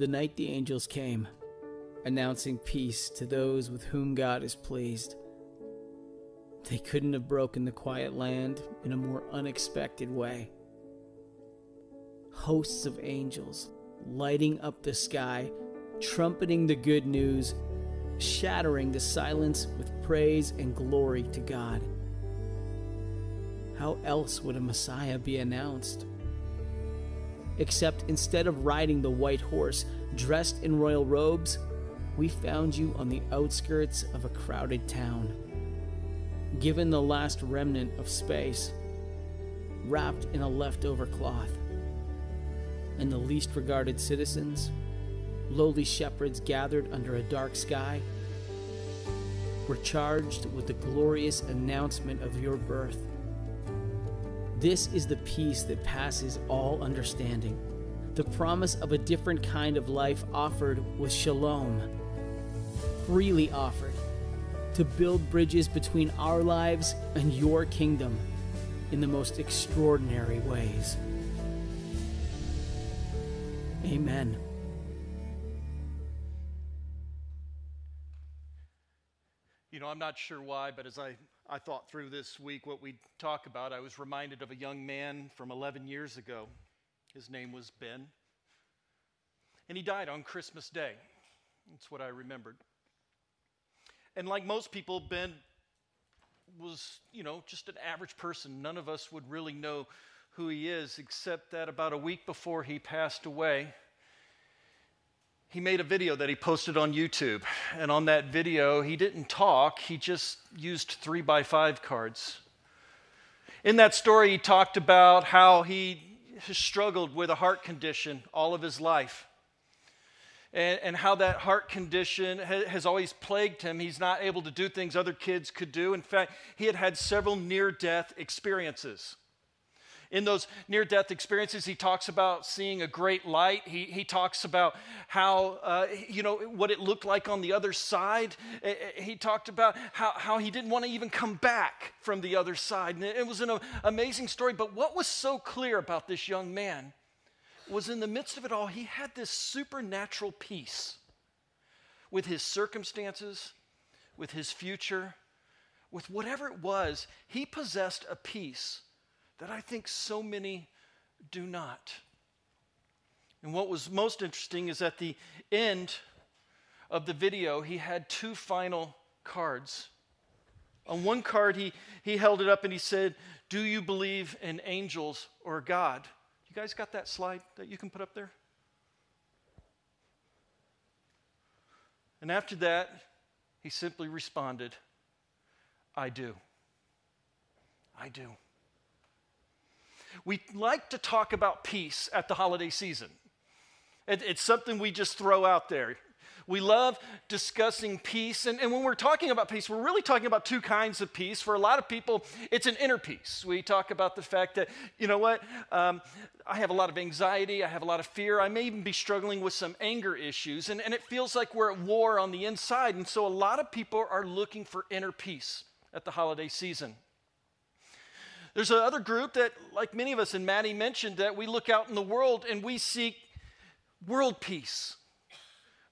The night the angels came, announcing peace to those with whom God is pleased. They couldn't have broken the quiet land in a more unexpected way. Hosts of angels lighting up the sky, trumpeting the good news, shattering the silence with praise and glory to God. How else would a Messiah be announced? Except instead of riding the white horse, dressed in royal robes, we found you on the outskirts of a crowded town. Given the last remnant of space, wrapped in a leftover cloth. And the least regarded citizens, lowly shepherds gathered under a dark sky, were charged with the glorious announcement of your birth. This is the peace that passes all understanding, the promise of a different kind of life offered with shalom, freely offered, to build bridges between our lives and your kingdom in the most extraordinary ways. Amen. You know, I'm not sure why, but as I, I thought through this week what we'd talk about, I was reminded of a young man from 11 years ago. His name was Ben. And he died on Christmas Day. That's what I remembered. And like most people, Ben was, you know, just an average person. None of us would really know who he is, except that about a week before he passed away, he made a video that he posted on YouTube. And on that video, he didn't talk, he just used three by five cards. In that story, he talked about how he struggled with a heart condition all of his life. And, and how that heart condition ha- has always plagued him. He's not able to do things other kids could do. In fact, he had had several near death experiences. In those near death experiences, he talks about seeing a great light. He, he talks about how, uh, you know, what it looked like on the other side. He talked about how, how he didn't want to even come back from the other side. And it was an amazing story. But what was so clear about this young man was in the midst of it all, he had this supernatural peace with his circumstances, with his future, with whatever it was. He possessed a peace that I think so many do not. And what was most interesting is at the end of the video, he had two final cards. On one card, he, he held it up and he said, Do you believe in angels or God? You guys got that slide that you can put up there? And after that, he simply responded, I do. I do. We like to talk about peace at the holiday season. It, it's something we just throw out there. We love discussing peace. And, and when we're talking about peace, we're really talking about two kinds of peace. For a lot of people, it's an inner peace. We talk about the fact that, you know what, um, I have a lot of anxiety, I have a lot of fear, I may even be struggling with some anger issues, and, and it feels like we're at war on the inside. And so a lot of people are looking for inner peace at the holiday season. There's another group that, like many of us, and Maddie mentioned, that we look out in the world and we seek world peace.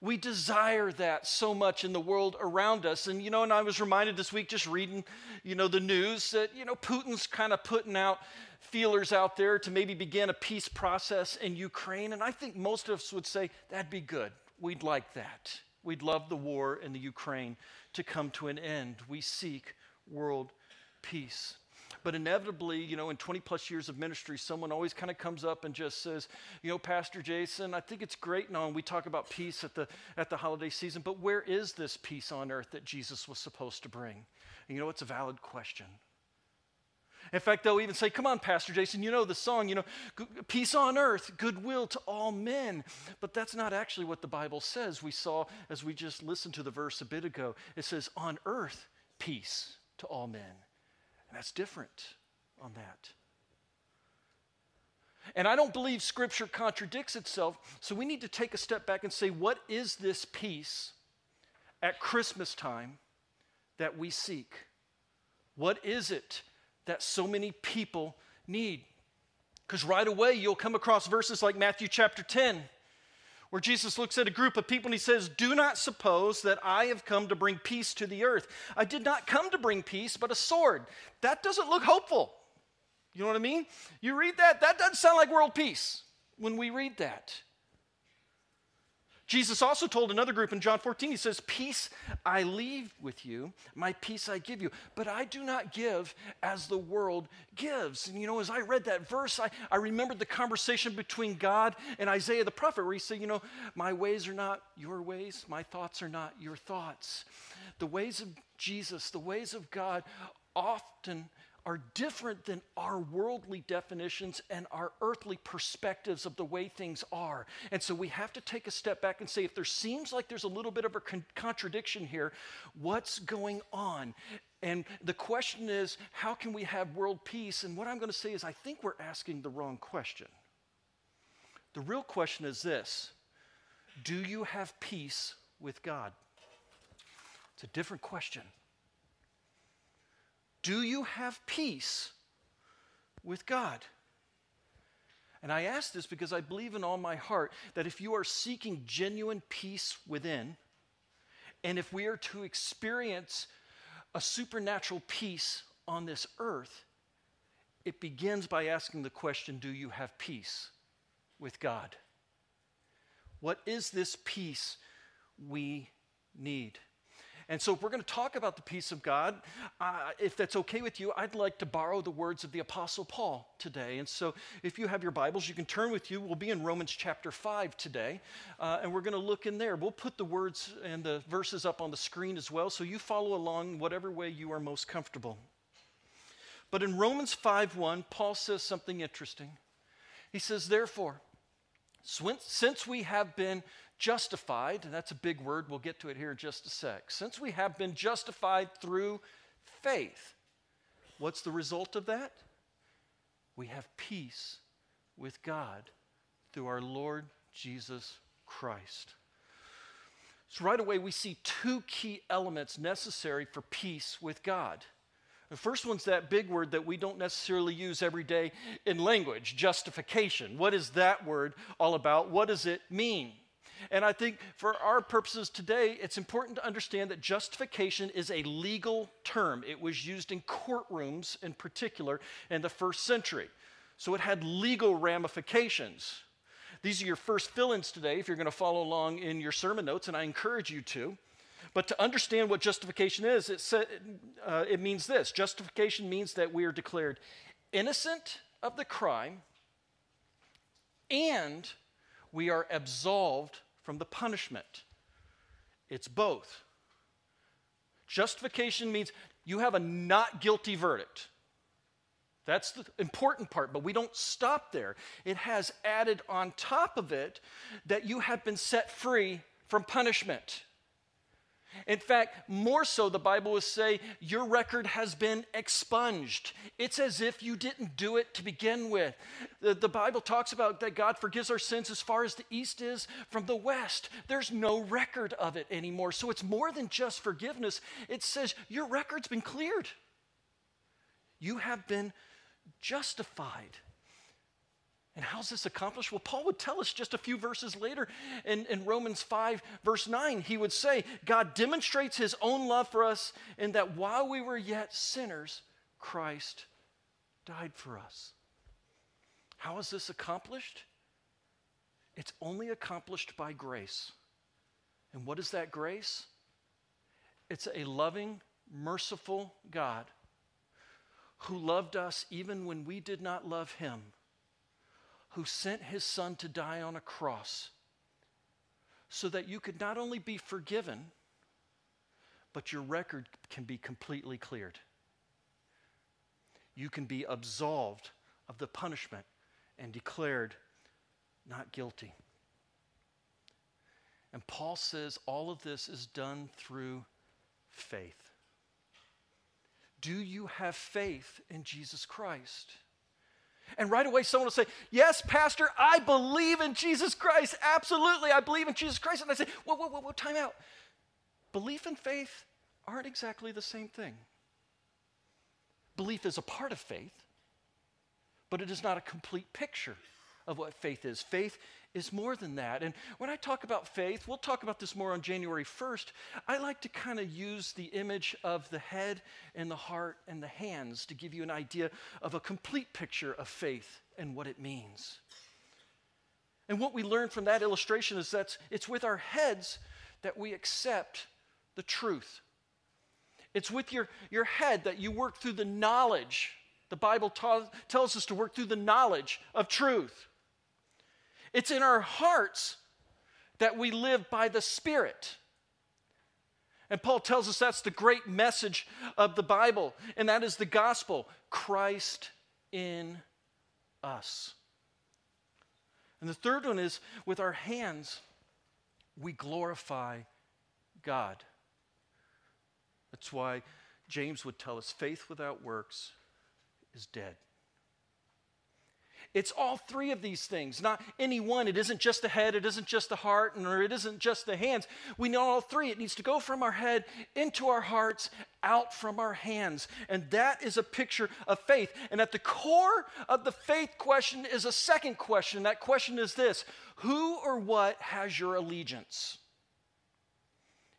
We desire that so much in the world around us. And, you know, and I was reminded this week just reading, you know, the news that, you know, Putin's kind of putting out feelers out there to maybe begin a peace process in Ukraine. And I think most of us would say that'd be good. We'd like that. We'd love the war in the Ukraine to come to an end. We seek world peace. But inevitably, you know, in 20 plus years of ministry, someone always kind of comes up and just says, you know, Pastor Jason, I think it's great now, and we talk about peace at the, at the holiday season, but where is this peace on earth that Jesus was supposed to bring? And you know, it's a valid question. In fact, they'll even say, Come on, Pastor Jason, you know the song, you know, peace on earth, goodwill to all men. But that's not actually what the Bible says. We saw as we just listened to the verse a bit ago, it says, On earth, peace to all men. And that's different on that. And I don't believe Scripture contradicts itself, so we need to take a step back and say, what is this peace at Christmas time that we seek? What is it that so many people need? Because right away you'll come across verses like Matthew chapter 10, where Jesus looks at a group of people and he says, Do not suppose that I have come to bring peace to the earth. I did not come to bring peace, but a sword. That doesn't look hopeful. You know what I mean? You read that, that doesn't sound like world peace when we read that. Jesus also told another group in John 14, he says, Peace I leave with you, my peace I give you, but I do not give as the world gives. And you know, as I read that verse, I, I remembered the conversation between God and Isaiah the prophet, where he said, You know, my ways are not your ways, my thoughts are not your thoughts. The ways of Jesus, the ways of God often are different than our worldly definitions and our earthly perspectives of the way things are. And so we have to take a step back and say, if there seems like there's a little bit of a con- contradiction here, what's going on? And the question is, how can we have world peace? And what I'm going to say is, I think we're asking the wrong question. The real question is this Do you have peace with God? It's a different question. Do you have peace with God? And I ask this because I believe in all my heart that if you are seeking genuine peace within, and if we are to experience a supernatural peace on this earth, it begins by asking the question Do you have peace with God? What is this peace we need? And so, if we're going to talk about the peace of God, uh, if that's okay with you, I'd like to borrow the words of the Apostle Paul today. And so, if you have your Bibles, you can turn with you. We'll be in Romans chapter 5 today, uh, and we're going to look in there. We'll put the words and the verses up on the screen as well, so you follow along whatever way you are most comfortable. But in Romans 5 1, Paul says something interesting. He says, Therefore, since we have been justified, and that's a big word, we'll get to it here in just a sec. Since we have been justified through faith, what's the result of that? We have peace with God through our Lord Jesus Christ. So, right away, we see two key elements necessary for peace with God. The first one's that big word that we don't necessarily use every day in language justification. What is that word all about? What does it mean? And I think for our purposes today, it's important to understand that justification is a legal term. It was used in courtrooms in particular in the first century. So it had legal ramifications. These are your first fill ins today if you're going to follow along in your sermon notes, and I encourage you to. But to understand what justification is, it, sa- uh, it means this justification means that we are declared innocent of the crime and we are absolved from the punishment. It's both. Justification means you have a not guilty verdict. That's the important part, but we don't stop there. It has added on top of it that you have been set free from punishment. In fact, more so, the Bible will say your record has been expunged. It's as if you didn't do it to begin with. The, the, Bible talks about that God forgives our sins as far as the east is from the west. There's no record of it anymore. So it's more than just forgiveness, it says your record's been cleared. You have been justified. And how's this accomplished? Well, Paul would tell us just a few verses later in, in, Romans 5, verse 9. He would say, God demonstrates his own love for us in that while we were yet sinners, Christ died for us. How is this accomplished? It's only accomplished by grace. And what is that grace? It's a loving, merciful God who loved us even when we did not love him who sent his son to die on a cross so that you could not only be forgiven, but your record can be completely cleared. You can be absolved of the punishment and declared not guilty. And Paul says all of this is done through faith. Do you have faith in Jesus Christ? And right away, someone will say, Yes, Pastor, I believe in Jesus Christ. Absolutely, I believe in Jesus Christ. And I say, Whoa, whoa, whoa, whoa, time out. Belief and faith aren't exactly the same thing. Belief is a part of faith, but it is not a complete picture of what faith is. Faith is more than that. And when I talk about faith, we'll talk about this more on January 1st. I like to kind of use the image of the head and the heart and the hands to give you an idea of a complete picture of faith and what it means. And what we learn from that illustration is that it's with our heads that we accept the truth. It's with your, your head that you work through the knowledge. The Bible ta- tells us to work through the knowledge of truth. It's in our hearts that we live by the Spirit. And Paul tells us that's the great message of the Bible, and that is the gospel Christ in us. And the third one is with our hands, we glorify God. That's why James would tell us faith without works is dead. It's all three of these things, not any one. It isn't just the head, it isn't just the heart, or it isn't just the hands. We know all three. It needs to go from our head into our hearts, out from our hands. And that is a picture of faith. And at the core of the faith question is a second question. That question is this Who or what has your allegiance?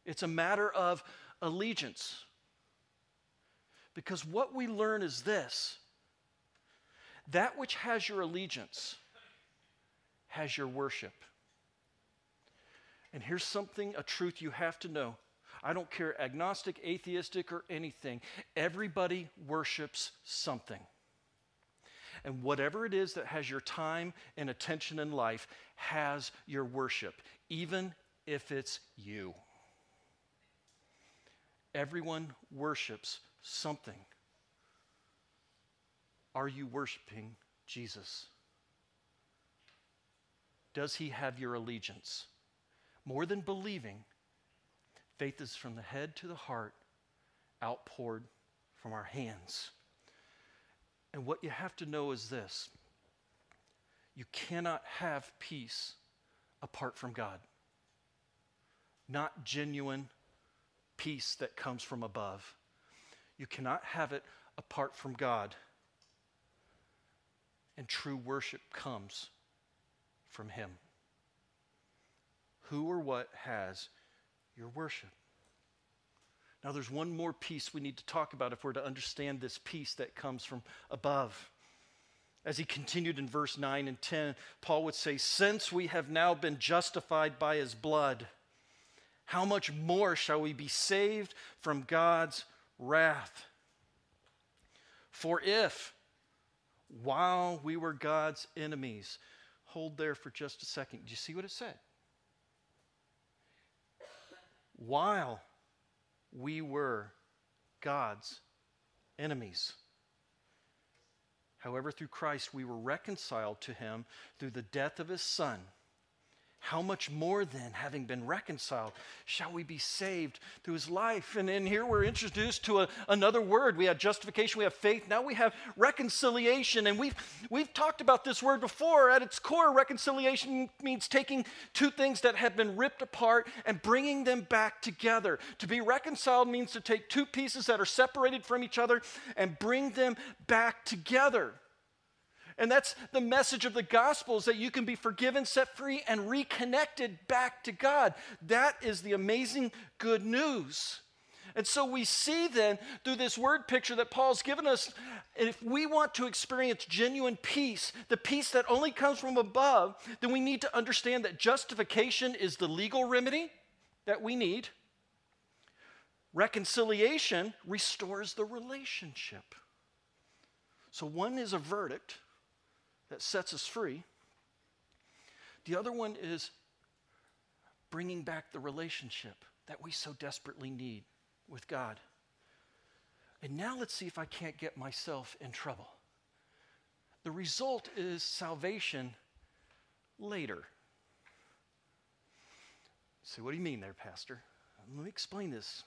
It's a matter of allegiance. Because what we learn is this that which has your allegiance has your worship. And here's something, a truth you have to know. I don't care, agnostic, atheistic, or anything. Everybody worships something. And whatever it is that has your time and attention in life has your worship, even if it's you. Everyone worships something. Are you worshiping Jesus? Does he have your allegiance? More than believing, faith is from the head to the heart, outpoured from our hands. And what you have to know is this you cannot have peace apart from God. Not genuine peace that comes from above. You cannot have it apart from God. And true worship comes from Him. Who or what has your worship? Now, there's one more piece we need to talk about if we're to understand this peace that comes from above. As he continued in verse 9 and 10, Paul would say, Since we have now been justified by his blood, how much more shall we be saved from God's wrath? For if while we were God's enemies. Hold there for just a second. Do you see what it said? While we were God's enemies. However, through Christ, we were reconciled to him through the death of his Son how much more then, having been reconciled, shall we be saved through his life? And, in here we're introduced to a, another word. We have justification, we have faith, now we have reconciliation. And we've, we've talked about this word before. At its core, reconciliation means taking two things that have been ripped apart and bringing them back together. To be reconciled means to take two pieces that are separated from each other and bring them back together. And that's the message of the gospel is that you can be forgiven, set free, and reconnected back to God. That is the amazing good news. And so we see then through this word picture that Paul's given us, if we want to experience genuine peace, the peace that only comes from above, then we need to understand that justification is the legal remedy that we need. Reconciliation restores the relationship. So one is a verdict, that sets us free. The other one is bringing back the relationship that we so desperately need with God. And now let's see if I can't get myself in trouble. The result is salvation later. Say, what do you mean there, Pastor? Let me explain this.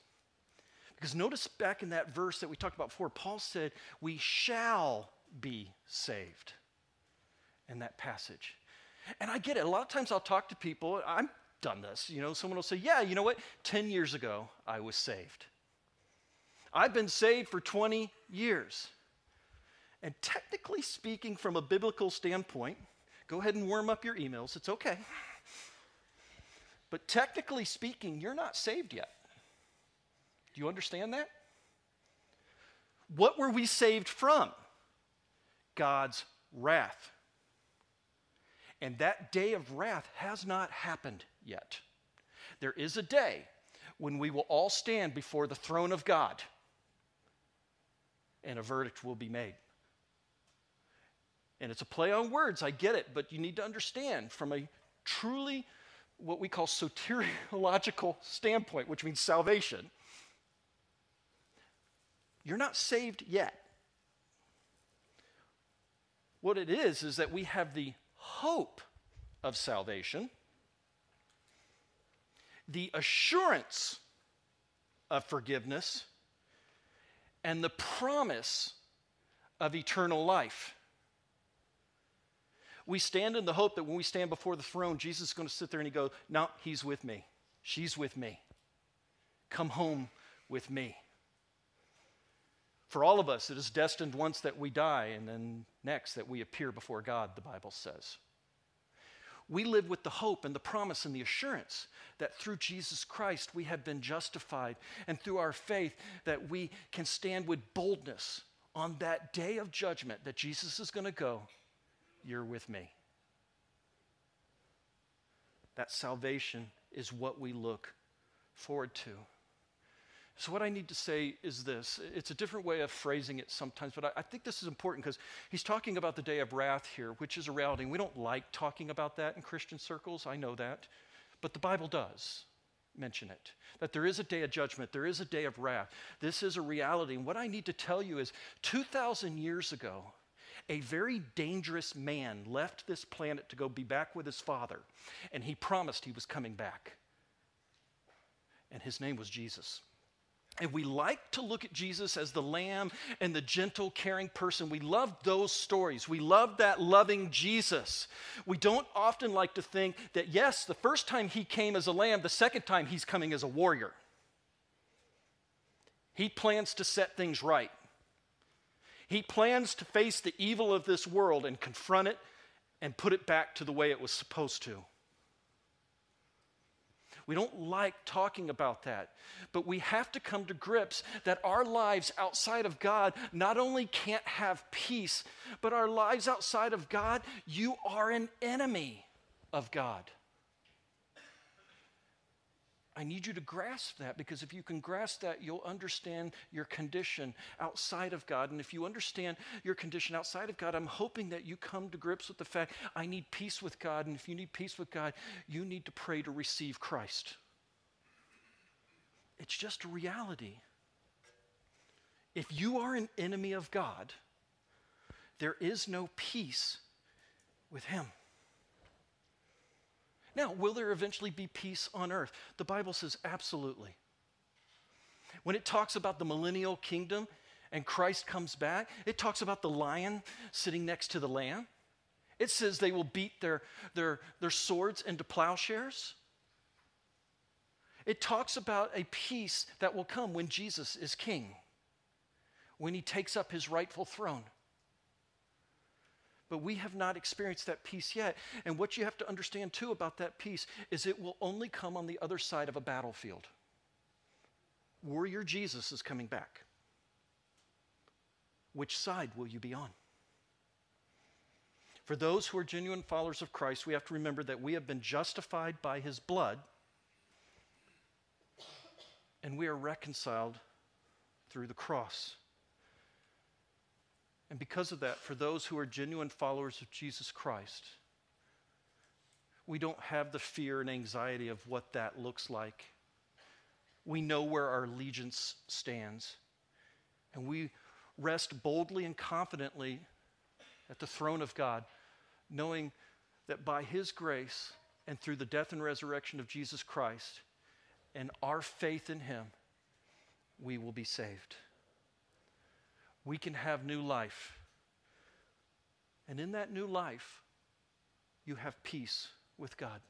Because notice back in that verse that we talked about before, Paul said, We shall be saved in that passage. And I get it. A lot of times I'll talk to people, I've done this. You know, someone will say, Yeah, you know what? 10 years ago, I was saved. I've been saved for 20 years. And technically speaking, from a biblical standpoint, Go ahead and warm up your emails. It's okay. But technically speaking, you're not saved yet. Do you understand that? What were we saved from? God's wrath. And that day of wrath has not happened yet. There is a day when we will all stand before the throne of God and a verdict will be made. And it's a play on words, I get it, but you need to understand from a truly what we call soteriological standpoint, which means salvation, you're not saved yet. What it is, is that we have the hope of salvation, the assurance of forgiveness, and the promise of eternal life. We stand in the hope that when we stand before the throne, Jesus is going to sit there and he go, "No, he's with me. She's with me. Come home with me." For all of us, it is destined once that we die, and then next that we appear before God, the Bible says. We live with the hope and the promise and the assurance that through Jesus Christ we have been justified, and through our faith that we can stand with boldness on that day of judgment that Jesus is going to go you're with me. That salvation is what we look forward to. So, what I need to say is this it's a different way of phrasing it sometimes, but I, I think this is important because he's talking about the day of wrath here, which is a reality. We don't like talking about that in Christian circles, I know that, but the Bible does mention it that there is a day of judgment, there is a day of wrath. This is a reality. And what I need to tell you is 2,000 years ago, a very dangerous man left this planet to go be back with his father, and he promised he was coming back. And his name was Jesus. And we like to look at Jesus as the lamb and the gentle, caring person. We love those stories. We love that loving Jesus. We don't often like to think that, yes, the first time he came as a lamb, the second time he's coming as a warrior. He plans to set things right. He plans to face the evil of this world and confront it and put it back to the way it was supposed to. We don't like talking about that, but we have to come to grips that our lives outside of God not only can't have peace, but our lives outside of God, you are an enemy of God. I need you to grasp that because if you can grasp that, you'll understand your condition outside of God. And if you understand your condition outside of God, I'm hoping that you come to grips with the fact I need peace with God. And if you need peace with God, you need to pray to receive Christ. It's just a reality. If you are an enemy of God, there is no peace with Him. Now, will there eventually be peace on earth? The Bible says absolutely. When it talks about the millennial kingdom and Christ comes back, it talks about the lion sitting next to the lamb. It says they will beat their, their, their swords into plowshares. It talks about a peace that will come when Jesus is king, when he takes up his rightful throne but we have not experienced that peace yet. And what you have to understand too about that peace is it will only come on the other side of a battlefield. Warrior Jesus is coming back. Which side will you be on? For those who are genuine followers of Christ, we have to remember that we have been justified by his blood and we are reconciled through the cross. And because of that, for those who are genuine followers of Jesus Christ, we don't have the fear and anxiety of what that looks like. We know where our allegiance stands. And we rest boldly and confidently at the throne of God, knowing that by His grace and through the death and resurrection of Jesus Christ and our faith in Him, we will be saved we can have new life. And in that new life, you have peace with God.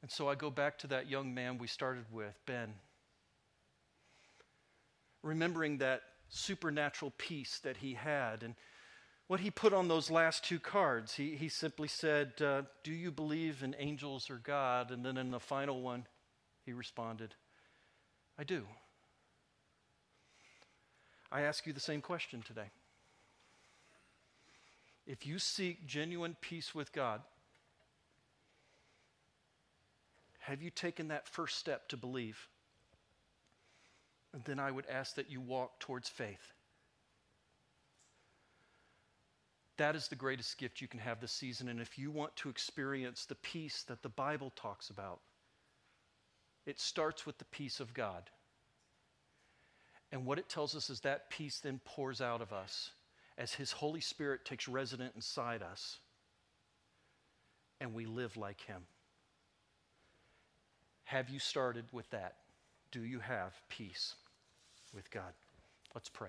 And so I go back to that young man we started with, Ben. Remembering that supernatural peace that he had. And what he put on those last two cards. He, he simply said, uh, Do you believe in angels or God? And then in the final one, he responded, I do. I ask you the same question today. If you seek genuine peace with God, have you taken that first step to believe? And then I would ask that you walk towards faith. That is the greatest gift you can have this season. And if you want to experience the peace that the Bible talks about, it starts with the peace of God. And what it tells us is that peace then pours out of us as His Holy Spirit takes resident inside us and we live like Him. Have you started with that? Do you have peace with God? Let's pray.